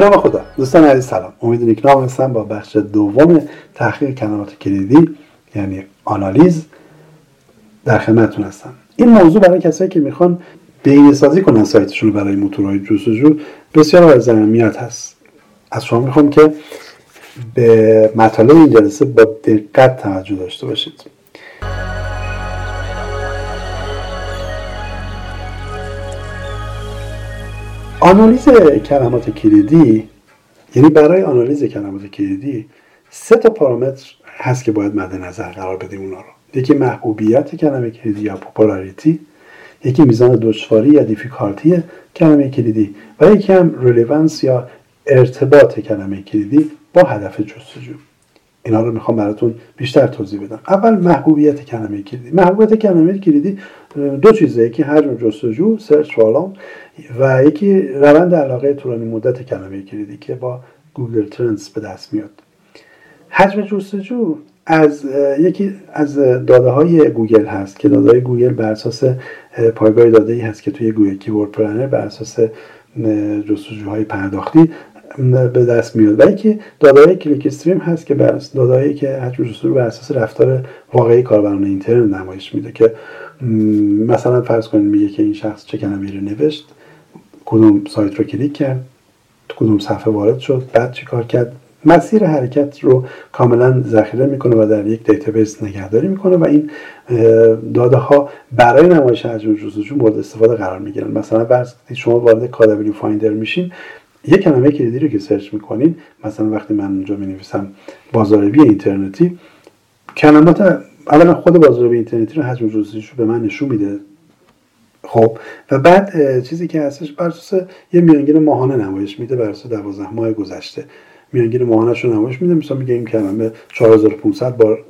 به نام خدا. دوستان عزیز سلام. امید نیکنام هستم با بخش دوم تحقیق کلمات کلیدی یعنی آنالیز در خدمتتون هستم. این موضوع برای کسایی که می‌خوان بین سازی کنن سایتشون برای موتورهای جستجو بسیار از اهمیت هست. از شما می‌خوام که به مطالب این جلسه با دقت توجه داشته باشید. آنالیز کلمات کلیدی یعنی برای آنالیز کلمات کلیدی سه تا پارامتر هست که باید مد نظر قرار بدیم اونا رو. یکی محبوبیت کلمه کلیدی یا popularity یکی میزان دشواری یا difficulty کلمه کلیدی و یکی هم relevance یا ارتباط کلمه کلیدی با هدف جستجو. اینا رو می‌خوام براتون بیشتر توضیح بدم. اول محبوبیت کلمه کلیدی. محبوبیت کلمه کلیدی دو چیزه. یکی حجم جستجو search volume و یکی روند علاقه طولانی مدت کلمه کلیدی که با Google Trends به دست میاد. حجم جستجو از یکی از داده های گوگل هست که داده های گوگل بر اساس پایگاه داده ای هست که توی Google Keyword Planner بر اساس جستجوهای پرداختی به دست میاد. و یکی دادای clickstream هست که بر دادایی که حجم جستجو بر اساس رفتار واقعی کاربران اینترنت نمایش میده که مثلا فرض کنید میگه که این شخص چه کلمه‌ای رو نوشت کدوم سایت رو کلیک کرد کدوم صفحه وارد شد بعد چی کار کرد؟ مسیر حرکت رو کاملا ذخیره می‌کنه و در یک database نگهداری می‌کنه و این داده ها برای نمایش حجم جستجو مورد استفاده قرار می‌گیرن. مثلا فرض شما وارد KWFinder میشین یک کلمه کلیدی رو که search می‌کنین مثلا وقتی من اونجا می نویسم بازاریابی اینترنتی کلمات اولا خود بازاریابی اینترنتی رو حجم جستجوش به من نشون میده. خب و بعد چیزی که هستش بر اساس یه میانگین ماهانه نمایش میده بر اساس 12 ماه گذشته. میانگین ماهانهش رو نمایش میده مثلا میگه این کلمه 4500 بار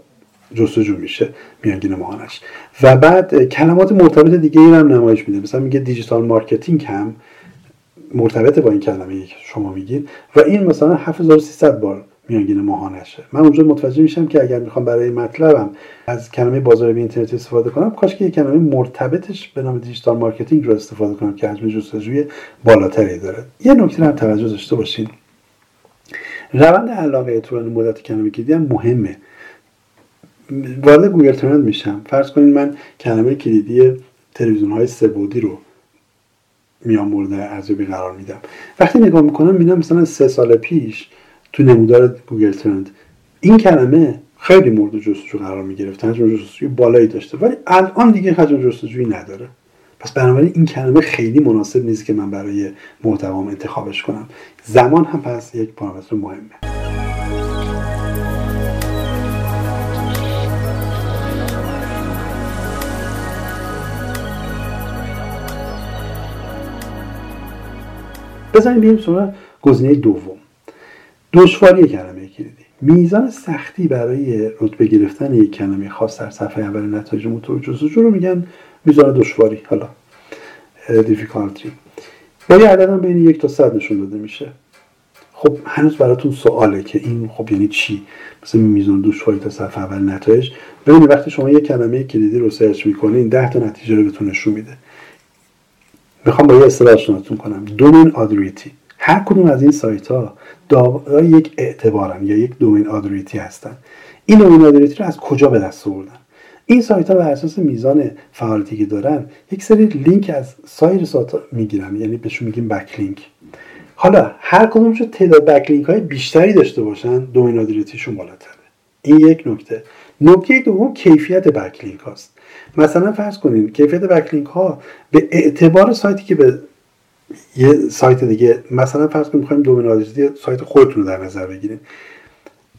جستجو میشه میانگین ماهانش و بعد کلمات مرتبط دیگه ای هم نمایش میده. مثلا میگه digital marketing هم مرتبط با این کلمه که شما میگید و این مثلا 7300 بار میانگین ماهانشه. من اونجا متوجه میشم که اگر می‌خوام برای مطلبم از کلمه بازار اینترنتی استفاده کنم کاش که یک کلمه مرتبطش به نام digital marketing رو استفاده کنم که حجم جستجوی بالاتری داره. یه نکته هم توجه داشته باشین. روند علاقه طولانی مدت کلمه کلیدی هم مهمه. وارد Google Trend میشم. فرض کنید من کلمه کلیدی تلویزیون های سبودی رو میام مورد ارزیابی قرار میدم. وقتی نگاه می‌کنم می‌بینم مثلا سه سال پیش تو نمودار گوگل ترند این کلمه خیلی مورد جستجو قرار می‌گرفت حجم جستجوی بالایی داشته. ولی الان دیگه حجم جستجویی نداره. پس بنابراین این کلمه خیلی مناسب نیست که من برای محتوام انتخابش کنم. زمان هم پس یک پارامتر مهمه. بزنیم بریم سراغ گزینه دوم. دشواری کلمه کلیدی. میزان سختی برای رتبه گرفتن یک کلمه خاص در صفحه اول نتایج موتور جستجو رو میگن میزان دشواری. حالا difficulty با یه عدد هم بین یک تا صد نشون داده میشه. خب هنوز براتون سواله که این خب یعنی چی؟ مثل میزان دشواری تا صفحه اول نتایج. ببینید وقتی شما یک کلمه کلیدی رو search می‌کنین ده تا نتیجه رو بهتون نشون میده. می‌خوام با یه اصطلاح آشناتون کنم. domain authority هر کدوم از این سایت ها دارای یک اعتبارن یا یک domain authority هستن. این domain authority رو از کجا به دست آوردن؟ این سایت ها بر اساس میزان فعالیتی که دارن یک سری لینک از سایر سایت ها می‌گیرن. یعنی بهشون میگیم backlink حالا هر کدومشون تعداد backlink های بیشتری داشته باشن domain authority شون بالاتره. این یک نکته. نکته دوم کیفیت backlink هاست. مثلا فرض کنید کیفیت بکلینک ها به اعتبار سایتی که به یه سایت دیگه مثلا فرض کنید می‌خوایم دومین آدرسی سایت خودتون رو در نظر بگیرید.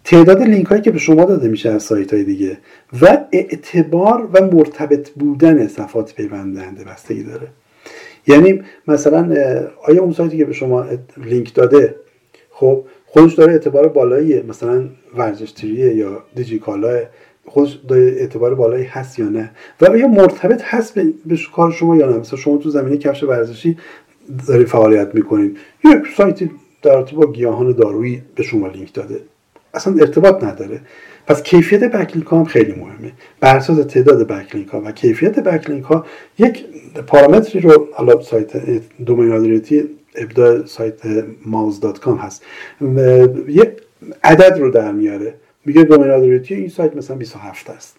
تعداد لینک هایی که به شما داده میشه از سایت های دیگه و اعتبار و مرتبط بودن صفات پیوندنده بستگی داره. یعنی مثلا آیا اون سایتی که به شما لینک داده خب خودش داره اعتبار بالایی مثلا ورزش یا دیجیکالا خودش اعتبار بالایی هست یا نه؟ و آیا مرتبط هست به, کار شما یا نه؟ مثلا شما تو زمینه کفش ورزشی داری فعالیت می‌کنید. یک سایتی در ارتباط با گیاهان دارویی به شما لینک داده. اصلا ارتباط نداره. پس کیفیت بکلینک هم خیلی مهمه. بر اساس تعداد بکلینک ها و کیفیت بکلینک ها یک پارامتری رو حالا سایت دومین ابداع سایت مالز دات کام هست. یه عدد رو در میاره. میگه دومین این سایت مثلا 27 است.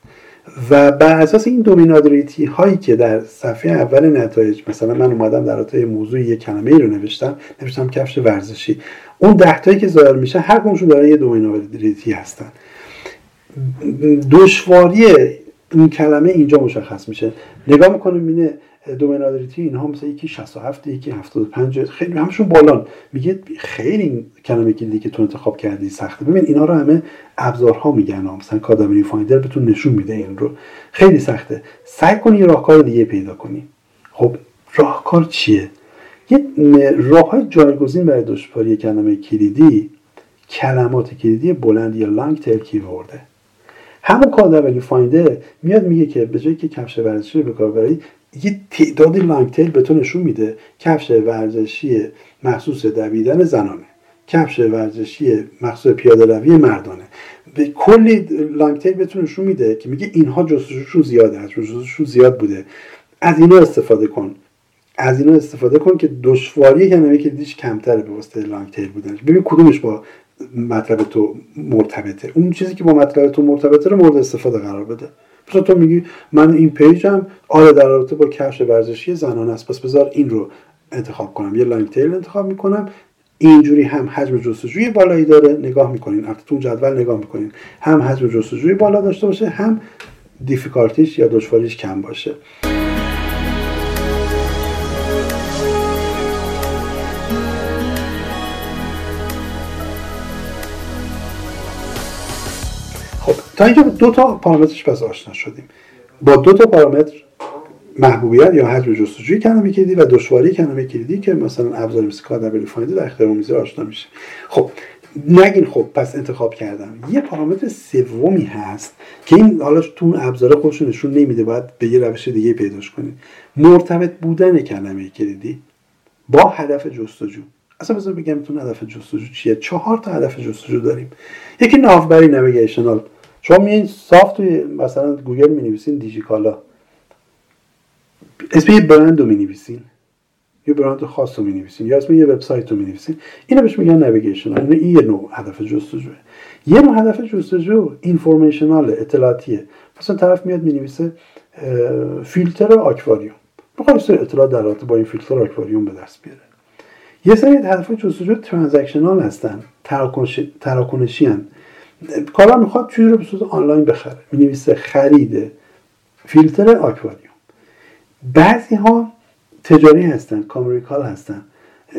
و بر اساس این دومینادریتی هایی که در صفحه اول نتایج مثلا من اومدم در رابطه موضوع یک کلمه ای رو نوشتم نوشتم کفش ورزشی. اون تایی که ظاهر میشه هر کدومشون داره یه دومینادریتی هستن. دشواری این کلمه اینجا مشخص میشه. نگاه می‌کنیم اینه دومینادریتی اینها مثلا یکی 67 یکی 75 خیلی همشون بالان. میگه خیلی کلمه کلیدی که تو انتخاب کردی سخته. ببین اینا رو همه ابزارها میگن مثلا کادابری فایندر بهتون نشون میده این رو. خیلی سخته. سعی کنی یه راهکار دیگه پیدا کنی. خب راهکار چیه؟ یه راه های جایگزین برای دشواری کلمه کلیدی کلمات کلیدی بلند یا لانگ تیل کیورده. همون کادابری فایندر میاد میگه که به جایی که کفش ورزشی کار یه تعدادی لانگ تیل به تو نشون میده کفش ورزشی مخصوص دویدن زنانه. کفش ورزشی مخصوص پیاده روی مردانه. به کلی لانگ تیل بهتون نشون میده که میگه اینها جستجوشون زیاده از جستجوشون زیاد بوده. از اینا استفاده کن. از اینا استفاده کن که دشواری کلمه که دیش کمتره به واسطه لانگ تیل بودن. ببین کدومش با مطلب تو مرتبطه. اون چیزی که با مطلب تو مرتبطه رو مورد استفاده قرار بده. مثلا تو میگی من این پیجم آره در رابطه با کفش ورزشی زنان است. پس بذار این رو انتخاب کنم. یه لانگ تیل انتخاب می‌کنم. اینجوری هم حجم جستجوی بالایی داره. نگاه می‌کنین. تو جدول نگاه می‌کنین. هم حجم جستجوی بالا داشته باشه هم دیفیکالتیش یا دشواریش کم باشه. تا اینجا دو تا پارامترش پس آشنا شدیم. با دو تا پارامتر محبوبیت یا حجم جستجوی کلمه کلیدی و دشواری کلمه کلیدی که مثلا ابزار مثل کادبل فایند در اختیار می‌ذاره آشنا میشه خب نگین خب پس انتخاب کردم. یه پارامتر سومی هست که این حالا تو ابزار خودشون نشون نمیده باید به یه روش دیگه پیداش کنید مرتبط بودن کلمه کلیدی با هدف جستجو. اصلا بذار بگم تو هدف جستجو چیه؟ چهار تا هدف جستجو داریم. یکی ناوبری navigational. شما میین صاف توی مثلا گوگل می نویسین دیجیکالا. اسم یه برند رو می نویسین یه برند خاص رو می نویسین یا اسم یه وبسایت رو می نویسین اینو بهش میگن navigation. این یه نوع هدف جستجوه. یه نوع هدف جستجو informational اطلاعاتیه. مثلا طرف میاد می نویسه فیلتر آکواریوم. بخواد سری اطلاعات در رابطه با این فیلتر آکواریوم به دست بیاره. یه سری هدف جستجو ترانزکشنال هستن. تراکنشی هستن. کارا می‌خواد چیزی رو به صورت آنلاین بخره. می نویسه خرید فیلتر آکواریوم بعضی ها تجاری هستن کامریکال هستن.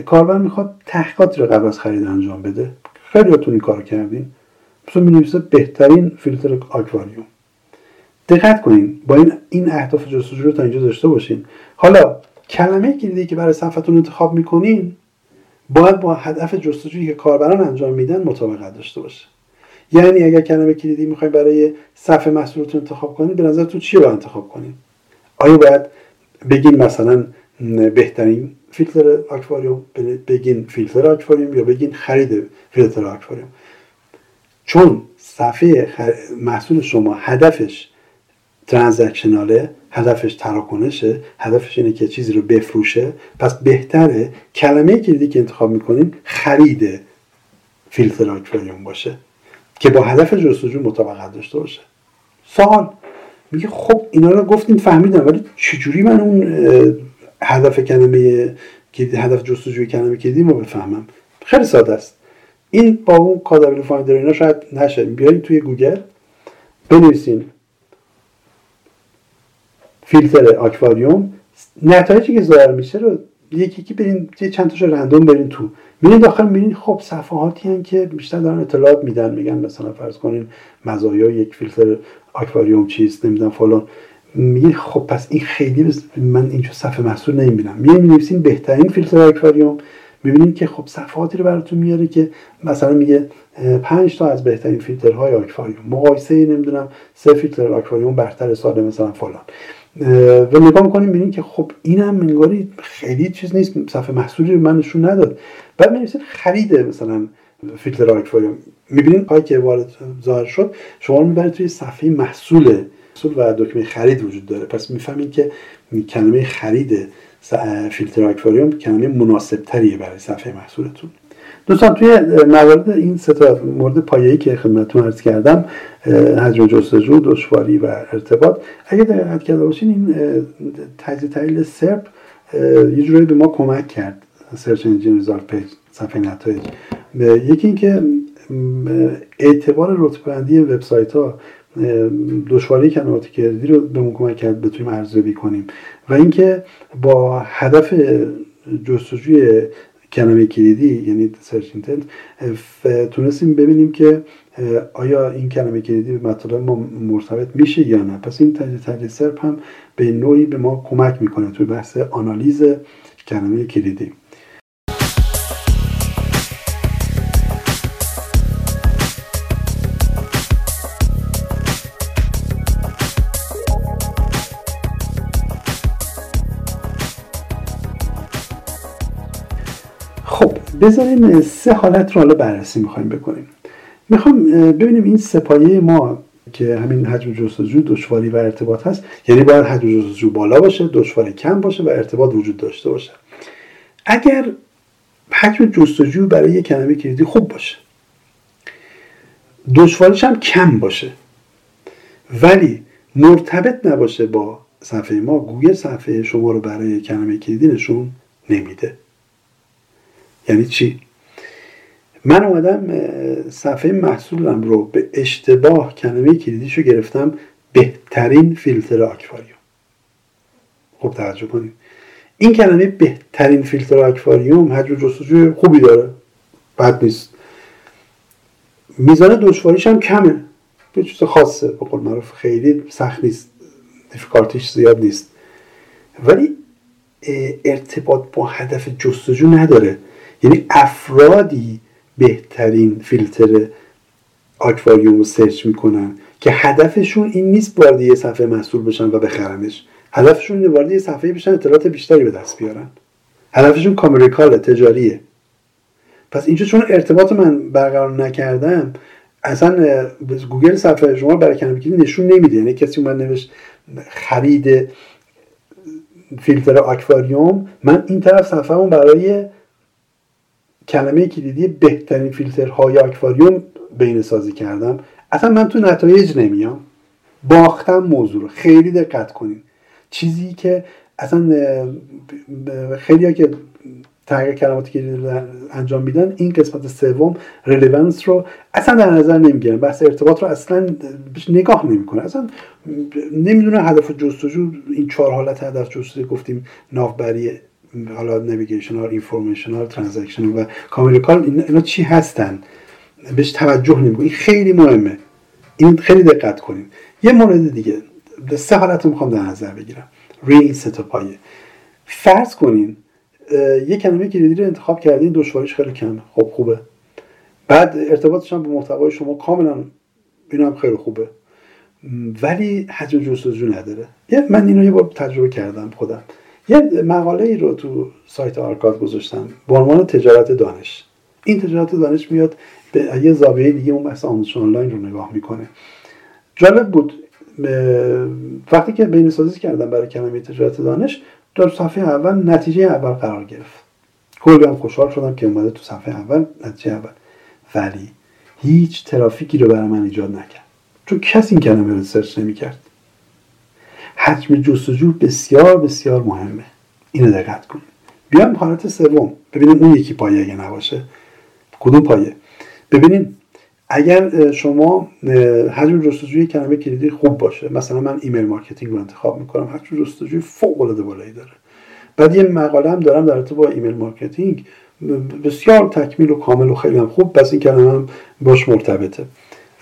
کاربر می‌خواد تحقیقاتی رو قبل از خرید انجام بده. خیلی این کار کردین. مثلا می نویسه بهترین فیلتر آکواریوم دقت کنین با این این اهداف جستجو رو تا اینجا داشته باشین. حالا کلمه کلیدی که برای صفحتون انتخاب می‌کنین باید با هدف جستجویی که کاربران انجام میدن مطابقت داشته باشه. یعنی اگر کلمه کلیدی می‌خوایم برای صفحه محصولتون انتخاب کنید به نظر تو چی رو انتخاب کنید آیا باید بگین مثلا بهترین فیلتر آکواریوم بگین فیلتر آکواریوم یا بگین خرید فیلتر آکواریوم؟ چون صفحه محصول شما هدفش transactional ه هدفش تراکنشه هدفش اینه که چیزی رو بفروشه پس بهتره کلمه کلیدی که انتخاب می‌کنیم خرید فیلتر آکواریوم باشه. که با هدف جستجو مطابقت داشته باشه. سوال. میگه خب اینا رو گفتین فهمیدم ولی چجوری من اون هدف کلمه هدف جستجوی کلمه کلیدی رو بفهمم؟ خیلی ساده است. این با اون KWFinder اینا شاید نشه. بیارید توی گوگل بنویسین فیلتر آکواریوم. نتایجی که ظاهر میشه رو یکی یکی برین یه چند تاشو رندوم برین تو. میرین داخل میرین خب صفحاتی هن که بیشتر دارن اطلاعات میدن میگن مثلا فرض کنین مزایای یک فیلتر آکواریوم چیست نمی‌دونم فلان. میگه خب پس این خیلی بس... من اینجا صفحه محصول نمی‌بینم. میگه می‌نویسین بهترین فیلتر آکواریوم. می‌بینید که خب صفحاتی رو براتون میاره که مثلا میگه پنج تا از بهترین فیلترهای آکواریوم. مقایسه نمی‌دونم سه فیلتر آکواریوم برتر سال مثلا فلان. و نگاه می‌کنیم می‌بینیم که خب اینم منگاری خیلی چیز نیست صفحه محصولی من نشون نداد. بعد می‌بینید خرید مثلا فیلتر آکواریوم می‌بینید پای که وارد ظاهر شد شما رو می‌برید توی صفحه محصول محصول و دکمه خرید وجود داره. پس می‌فهمید که کلمه خرید فیلتر آکواریوم کلمه مناسب تریه برای صفحه محصولتون. دوستان توی موارد این سه مورد پایه‌ای که خدمتتون عرض کردم حجم جستجو دشواری و ارتباط اگه دقت کرده باشین این تجزیه تحلیل SERP یه جورایی به ما کمک کرد search engine result page صفحه نتایج. یکی اینکه اعتبار رتبه‌بندی وبسایت ها دشواری کلمات کلیدی رو به کمک کرد بتونیم ارزیابی کنیم. و اینکه با هدف جستجوی کلمه کلیدی یعنی search intent تونستیم ببینیم که آیا این کلمه کلیدی به مطالب ما مرتبط میشه یا نه. پس این تجزیه SERP هم به نوعی به ما کمک می‌کنه توی بحث آنالیز کلمه کلیدی. بذاریم سه حالت رو حالا بررسی می‌خوایم بکنیم. می‌خوام ببینیم این سپایه ما که همین حجم جستجو دشواری و ارتباط هست یعنی باید حجم جستجو بالا باشه دشواری کم باشه و ارتباط وجود داشته باشه. اگر حجم جستجو برای یک کلمه کلیدی خوب باشه دشواریش هم کم باشه ولی مرتبط نباشه با صفحه ما گوگل صفحه شما رو برای کلمه کلیدی نشون نمیده. یعنی چی؟ من اومدم صفحه محصولم رو به اشتباه کلمه کلیدیشو گرفتم بهترین فیلتر آکواریوم. خب توجه کنید. این کلمه بهترین فیلتر آکواریوم حجم جستجوی خوبی داره. بد نیست. میزان دشواریش هم کمه. به چیز خاصه. به قول معروف خیلی سخت نیست. دیفیکارتیش زیاد نیست. ولی ارتباط با هدف جستجو نداره. یعنی افرادی بهترین فیلتر آکواریوم رو سرچ می‌کنن که هدفشون این نیست وارد یه صفحه محصول بشن و بخرنش. هدفشون اینه وارد یه صفحه بشن اطلاعات بیشتری به دست بیارن. هدفشون کامریکال تجاریه. پس اینجا چون ارتباط من برقرار نکردم اصلا گوگل صفحه شما برای کلمه نشون نمیده. یعنی کسی اومد نوشت خرید فیلتر آکواریوم من این طرف صفحه برای کلمه کلیدی بهترین فیلترهای آکواریوم بین سازی کردم. اصلا من تو نتایج نمیام. باختم موضوع رو. خیلی دقت کنید چیزی که اصلا خیلی که تغییر کلمات کلیدی انجام میدن این قسمت سوم relevance رو اصلا در نظر نمی‌گیرن. بحث ارتباط رو اصلا نگاه نمی‌کنه اصلا نمی‌دونه هدف جستجو این چهار حالت هدف جستجو گفتیم ناوبری حالا navigational informational transaction و commercial اینا چی هستن؟ بهش توجه نمی‌کنیم این خیلی مهمه. این خیلی دقت کنیم. یه مورد دیگه. سه حالت رو می‌خوام در نظر بگیرم. روی این سه پایه. فرض کنین یه کلمه کلیدی رو انتخاب کردین دشواریش خیلی کمه خب خوبه. بعد ارتباطش هم به محتوای شما کاملا این هم خیلی خوبه. ولی حجم جستجو نداره. من اینو یه بار تجربه کردم خودم. یه مقاله ای رو تو سایت آرکاد گذاشتم. به عنوان تجارت دانش. این تجارت دانش میاد به یه زاویه دیگه اون بحث آموزش آنلاین رو نگاه می‌کنه. جالب بود. وقتی که بین سازی کردم برای کلمه تجارت دانش در صفحه اول نتیجه اول قرار گرفت. کلی هم خوشحال شدم که اومده تو صفحه اول نتیجه اول. ولی هیچ ترافیکی رو برای من ایجاد نکرد. چون کسی این کلمه رو سرچ نمی‌کرد. حجم جستجو بسیار بسیار مهمه. اینو دقت کنید بیایم حالت سوم. ببینیم اون یکی پایه اگه نباشه. کدوم پایه؟ ببینید اگر شما حجم جستجوی کلمه کلیدی خوب باشه مثلا من email marketing رو انتخاب می‌کنم حجم جستجوی فوق العاده بالایی داره. بعد یه مقاله هم دارم در با email marketing. بسیار تکمیل و کامل و خیلی هم خوب پس این کلمه هم باش مرتبطه.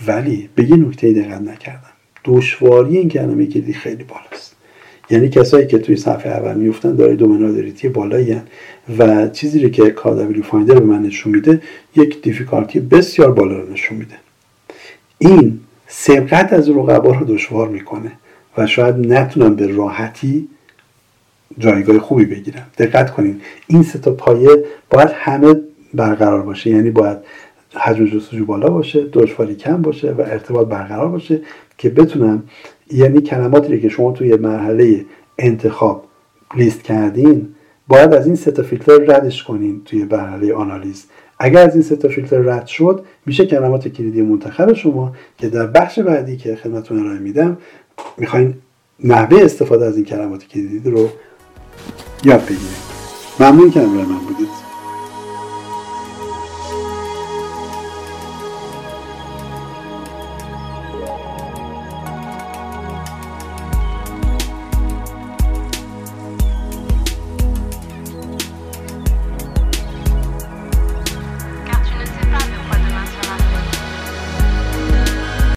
ولی به یه نکته دقت نکردم. دشواری این کلمه کلیدی خیلی بالاست. یعنی کسایی که توی صفحه اول میفتن دارای domain authority بالایی هن. و چیزی رو که KWFinder به من نشون میده یک دیفیکالتی بسیار بالا رو نشون میده. این سبقت از رقبا رو دشوار می‌کنه و شاید نتونم به راحتی جایگاه خوبی بگیرم. دقت کنین این سه تا پایه باید همه برقرار باشه. یعنی باید حجم جستجو بالا باشه دشواری کم باشه و ارتباط برقرار باشه که بتونم یعنی کلماتی که شما توی مرحله انتخاب لیست کردین باید از این سه تا فیلتر ردش کنین توی مرحله آنالیز. اگر از این سه تا فیلتر رد شد میشه کلمات کلیدی منتخب شما که در بخش بعدی که خدمتتون ارائه میدم می‌خواین نحوه استفاده از این کلمات کلیدی رو یاد بگیرید ممنون که همراه من بودید.